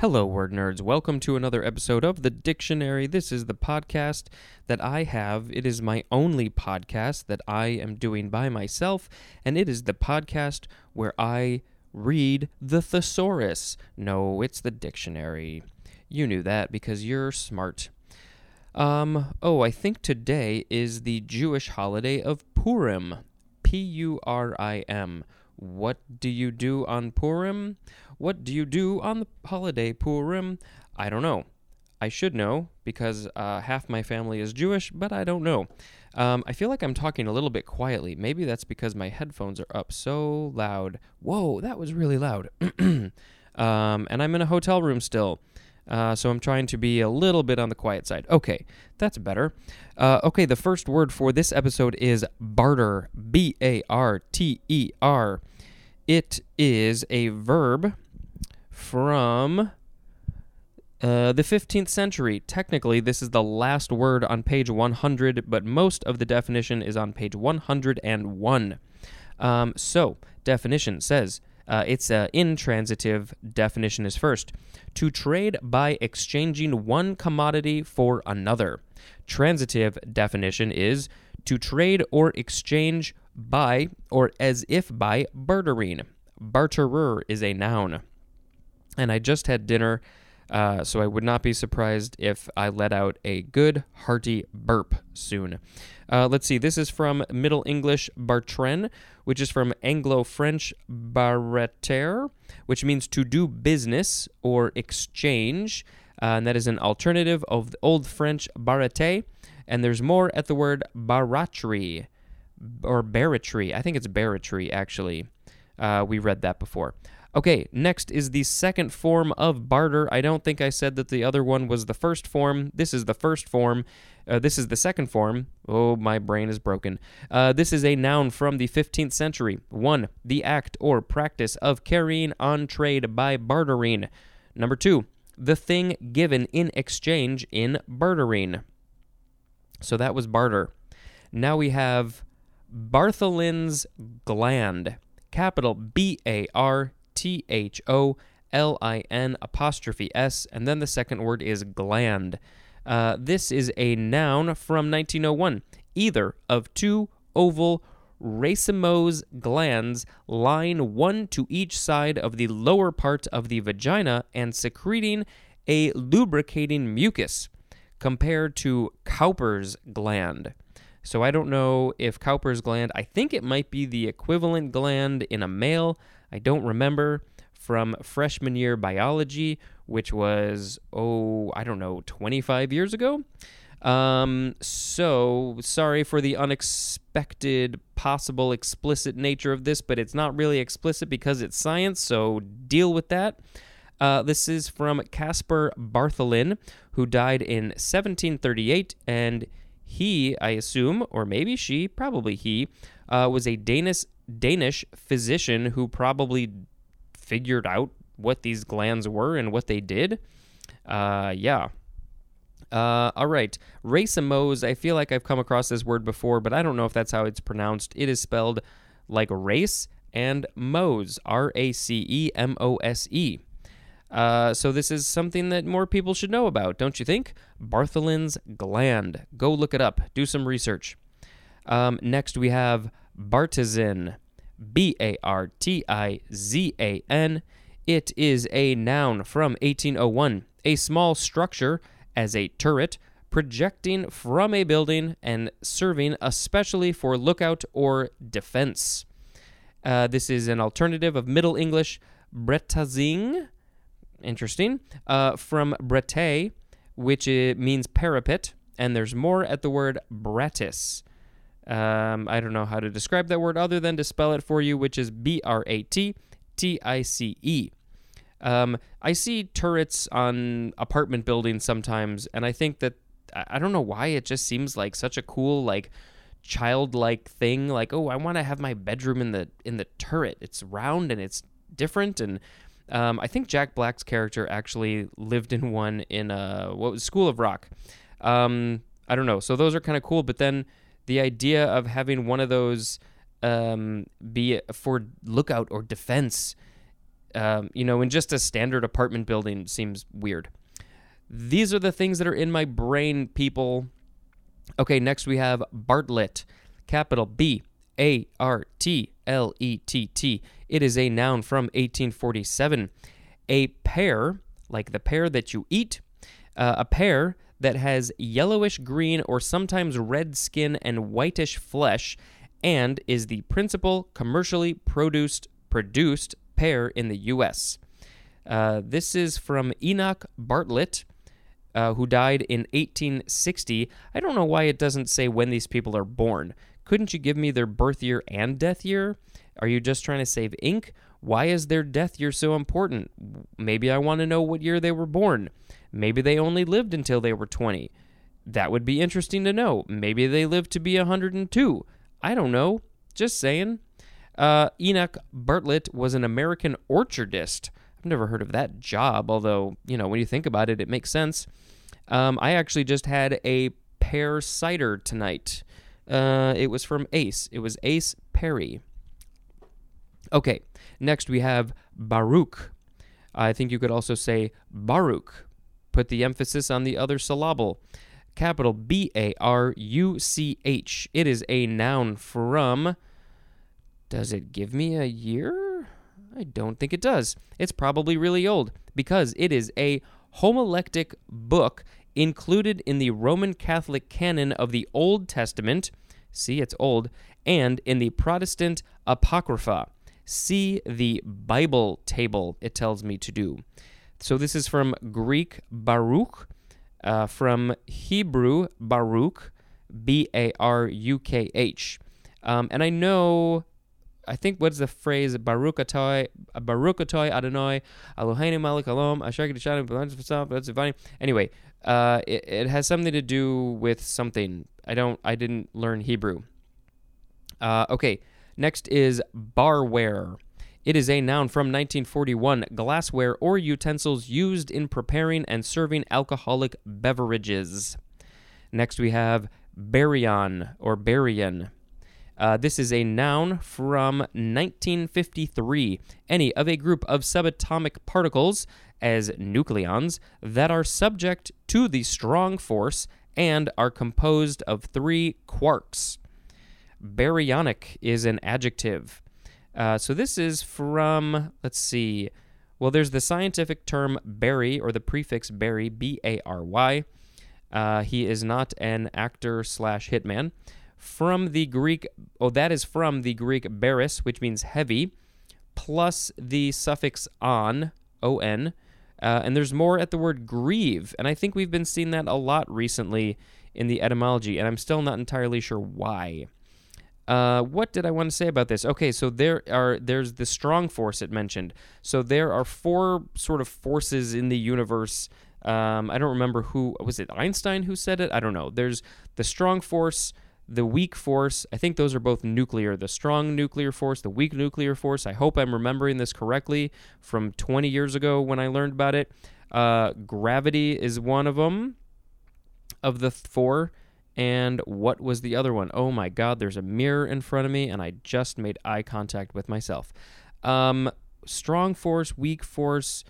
Hello, word nerds. Welcome to another episode of The Dictionary. This is the podcast that I have. It is my only podcast that I am doing by myself, and it is the podcast where I read the thesaurus. No, it's the dictionary. You knew that because you're smart. Um, oh, I think today is the Jewish holiday of Purim. P U R I M. What do you do on Purim? What do you do on the holiday Purim? I don't know. I should know because uh, half my family is Jewish, but I don't know. Um, I feel like I'm talking a little bit quietly. Maybe that's because my headphones are up so loud. Whoa, that was really loud. um, and I'm in a hotel room still. Uh, so I'm trying to be a little bit on the quiet side. Okay, that's better. Uh, okay, the first word for this episode is barter. B A R T E R. It is a verb from uh, the 15th century. Technically, this is the last word on page 100, but most of the definition is on page 101. Um, so, definition says uh, it's an intransitive definition is first to trade by exchanging one commodity for another. Transitive definition is to trade or exchange by or as if by bartering. Barterer is a noun. And I just had dinner, uh, so I would not be surprised if I let out a good, hearty burp soon. Uh, let's see, this is from Middle English bartren, which is from Anglo French barreter, which means to do business or exchange. Uh, and that is an alternative of the Old French barreter. And there's more at the word baratry or barratry. I think it's barratry, actually. Uh, we read that before. Okay, next is the second form of barter. I don't think I said that the other one was the first form. This is the first form. Uh, this is the second form. Oh, my brain is broken. Uh, this is a noun from the 15th century. 1. The act or practice of carrying on trade by bartering. Number 2. The thing given in exchange in bartering. So that was barter. Now we have Bartholin's gland. Capital B A R T H O L I N apostrophe S, and then the second word is gland. Uh, this is a noun from 1901. Either of two oval racemose glands lying one to each side of the lower part of the vagina and secreting a lubricating mucus, compared to Cowper's gland. So I don't know if Cowper's gland, I think it might be the equivalent gland in a male. I don't remember from freshman year biology, which was, oh, I don't know, 25 years ago. Um, so sorry for the unexpected, possible explicit nature of this, but it's not really explicit because it's science, so deal with that. Uh, this is from Caspar Bartholin, who died in 1738, and he, I assume, or maybe she, probably he, uh, was a Danish Danish physician who probably figured out what these glands were and what they did. Uh, yeah. Uh, all right. Racemose, I feel like I've come across this word before, but I don't know if that's how it's pronounced. It is spelled like race and mose, R A C E M O S E. Uh, so this is something that more people should know about, don't you think? Bartholin's gland. Go look it up. Do some research. Um, next, we have Bartizan. B A R T I Z A N. It is a noun from 1801, a small structure as a turret projecting from a building and serving especially for lookout or defense. Uh, this is an alternative of Middle English bretazing, interesting, uh, from brete, which means parapet, and there's more at the word brattice. Um, I don't know how to describe that word other than to spell it for you, which is B R A T T I C E. Um, I see turrets on apartment buildings sometimes, and I think that I don't know why it just seems like such a cool like childlike thing. Like, oh, I want to have my bedroom in the in the turret. It's round and it's different, and um, I think Jack Black's character actually lived in one in uh, what was School of Rock. Um, I don't know. So those are kind of cool, but then the idea of having one of those um, be for lookout or defense um, you know, in just a standard apartment building seems weird. These are the things that are in my brain, people. Okay, next we have Bartlett, capital B A R T L E T T. It is a noun from 1847. A pear, like the pear that you eat, uh, a pear that has yellowish green or sometimes red skin and whitish flesh and is the principal commercially produced produced pear in the U.S. Uh, this is from Enoch Bartlett, uh, who died in 1860. I don't know why it doesn't say when these people are born. Couldn't you give me their birth year and death year? Are you just trying to save ink? Why is their death year so important? Maybe I want to know what year they were born. Maybe they only lived until they were 20. That would be interesting to know. Maybe they lived to be 102. I don't know. Just saying. Uh, Enoch Bartlett was an American orchardist. I've never heard of that job, although, you know, when you think about it, it makes sense. Um, I actually just had a pear cider tonight. Uh, it was from Ace. It was Ace Perry. Okay, next we have Baruch. I think you could also say Baruch. Put the emphasis on the other syllable. Capital B A R U C H. It is a noun from. Does it give me a year? I don't think it does. It's probably really old because it is a homiletic book included in the Roman Catholic canon of the Old Testament. See, it's old. And in the Protestant Apocrypha. See the Bible table, it tells me to do. So this is from Greek Baruch, uh, from Hebrew Baruch, B A R U K H. Um, and I know, I think what's the phrase Baruch Atoi, Baruch Atoi Adonai, Eloheinu Malach Alom, Asher Kedishanu, Anyway, uh, it, it has something to do with something. I don't, I didn't learn Hebrew. Uh, okay, next is barware. It is a noun from 1941, glassware or utensils used in preparing and serving alcoholic beverages. Next we have baryon or baryon. Uh, this is a noun from 1953. Any of a group of subatomic particles, as nucleons, that are subject to the strong force and are composed of three quarks. Baryonic is an adjective. Uh, so this is from, let's see, well, there's the scientific term Bary or the prefix Bary, B A R Y. Uh, he is not an actor slash hitman. From the Greek, oh, that is from the Greek baris, which means heavy, plus the suffix on, O N. Uh, and there's more at the word grieve. And I think we've been seeing that a lot recently in the etymology, and I'm still not entirely sure why. Uh, what did I want to say about this? Okay, so there are there's the strong force it mentioned. So there are four sort of forces in the universe. Um, I don't remember who was it Einstein who said it. I don't know. There's the strong force, the weak force. I think those are both nuclear. The strong nuclear force, the weak nuclear force. I hope I'm remembering this correctly from 20 years ago when I learned about it. Uh, gravity is one of them. Of the four, and what was the other one? Oh my God, there's a mirror in front of me, and I just made eye contact with myself. Um, strong force, weak force,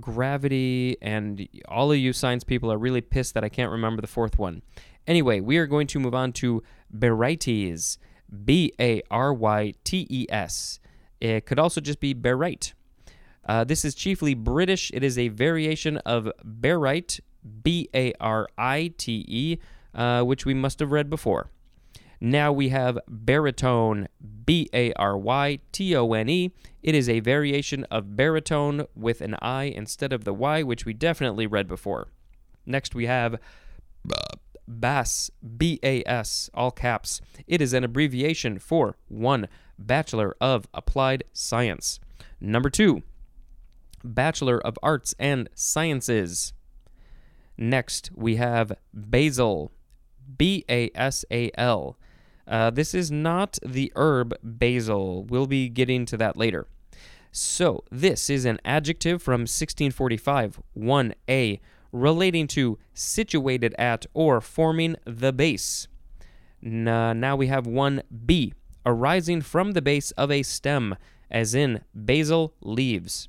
gravity, and all of you science people are really pissed that I can't remember the fourth one. Anyway, we are going to move on to Barytes. B A R Y T E S. It could also just be barite. Uh, this is chiefly British. It is a variation of barite, B A R I T E, uh, which we must have read before. Now we have barytone, B A R Y T O N E. It is a variation of baritone with an I instead of the Y, which we definitely read before. Next we have bass, B A S, all caps. It is an abbreviation for 1. Bachelor of Applied Science. Number 2. Bachelor of Arts and Sciences. Next, we have basal, B A S A L. Uh, this is not the herb basil. We'll be getting to that later. So, this is an adjective from 1645, 1a, relating to situated at or forming the base. Now we have 1b, arising from the base of a stem, as in basil leaves.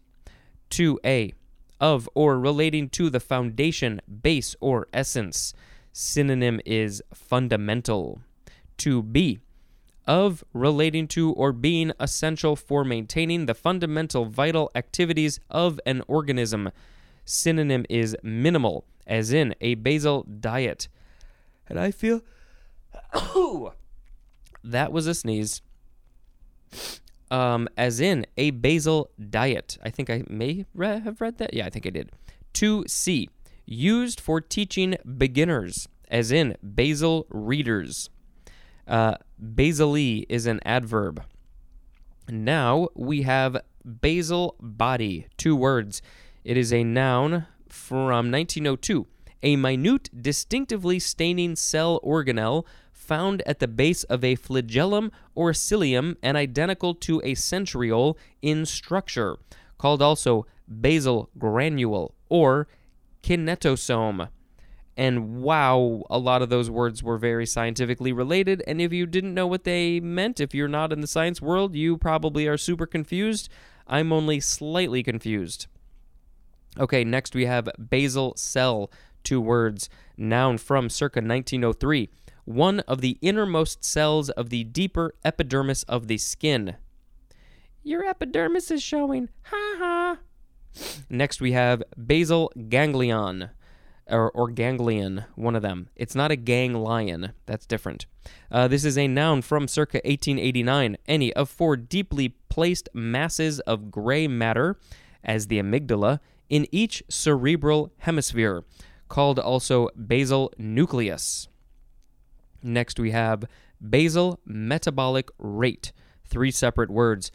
2a. Of or relating to the foundation, base, or essence. Synonym is fundamental. To be Of relating to or being essential for maintaining the fundamental vital activities of an organism. Synonym is minimal, as in a basal diet. And I feel. that was a sneeze. Um, as in a basal diet. I think I may re- have read that. Yeah, I think I did. 2C. Used for teaching beginners, as in basal readers. Uh, basally is an adverb. Now we have basal body, two words. It is a noun from 1902, a minute, distinctively staining cell organelle found at the base of a flagellum or cilium and identical to a centriole in structure, called also basal granule or kinetosome. And wow, a lot of those words were very scientifically related. And if you didn't know what they meant, if you're not in the science world, you probably are super confused. I'm only slightly confused. Okay, next we have basal cell, two words, noun from circa 1903, one of the innermost cells of the deeper epidermis of the skin. Your epidermis is showing. Ha ha. Next we have basal ganglion. Or, or, ganglion, one of them. It's not a ganglion. That's different. Uh, this is a noun from circa 1889. Any of four deeply placed masses of gray matter, as the amygdala, in each cerebral hemisphere, called also basal nucleus. Next, we have basal metabolic rate, three separate words.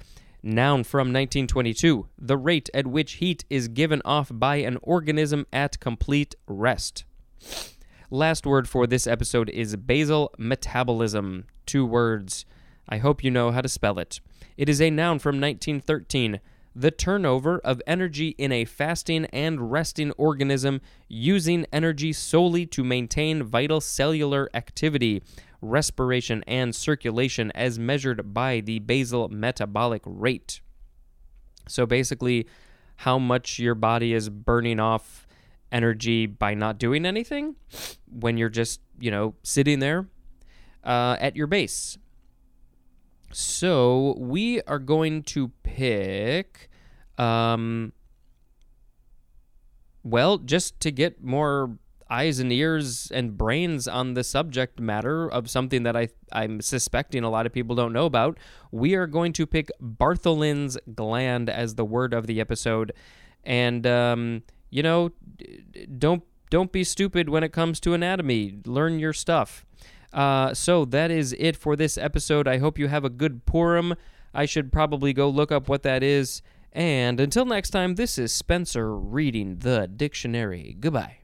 Noun from 1922, the rate at which heat is given off by an organism at complete rest. Last word for this episode is basal metabolism, two words. I hope you know how to spell it. It is a noun from 1913 the turnover of energy in a fasting and resting organism using energy solely to maintain vital cellular activity, respiration, and circulation as measured by the basal metabolic rate. So basically, how much your body is burning off energy by not doing anything when you're just, you know, sitting there uh, at your base. So we are going to pick, um, well, just to get more eyes and ears and brains on the subject matter of something that I, I'm suspecting a lot of people don't know about, we are going to pick Bartholin's gland as the word of the episode. And, um, you know, don't don't be stupid when it comes to anatomy. Learn your stuff. Uh, so that is it for this episode. I hope you have a good Purim. I should probably go look up what that is. And until next time, this is Spencer reading the dictionary. Goodbye.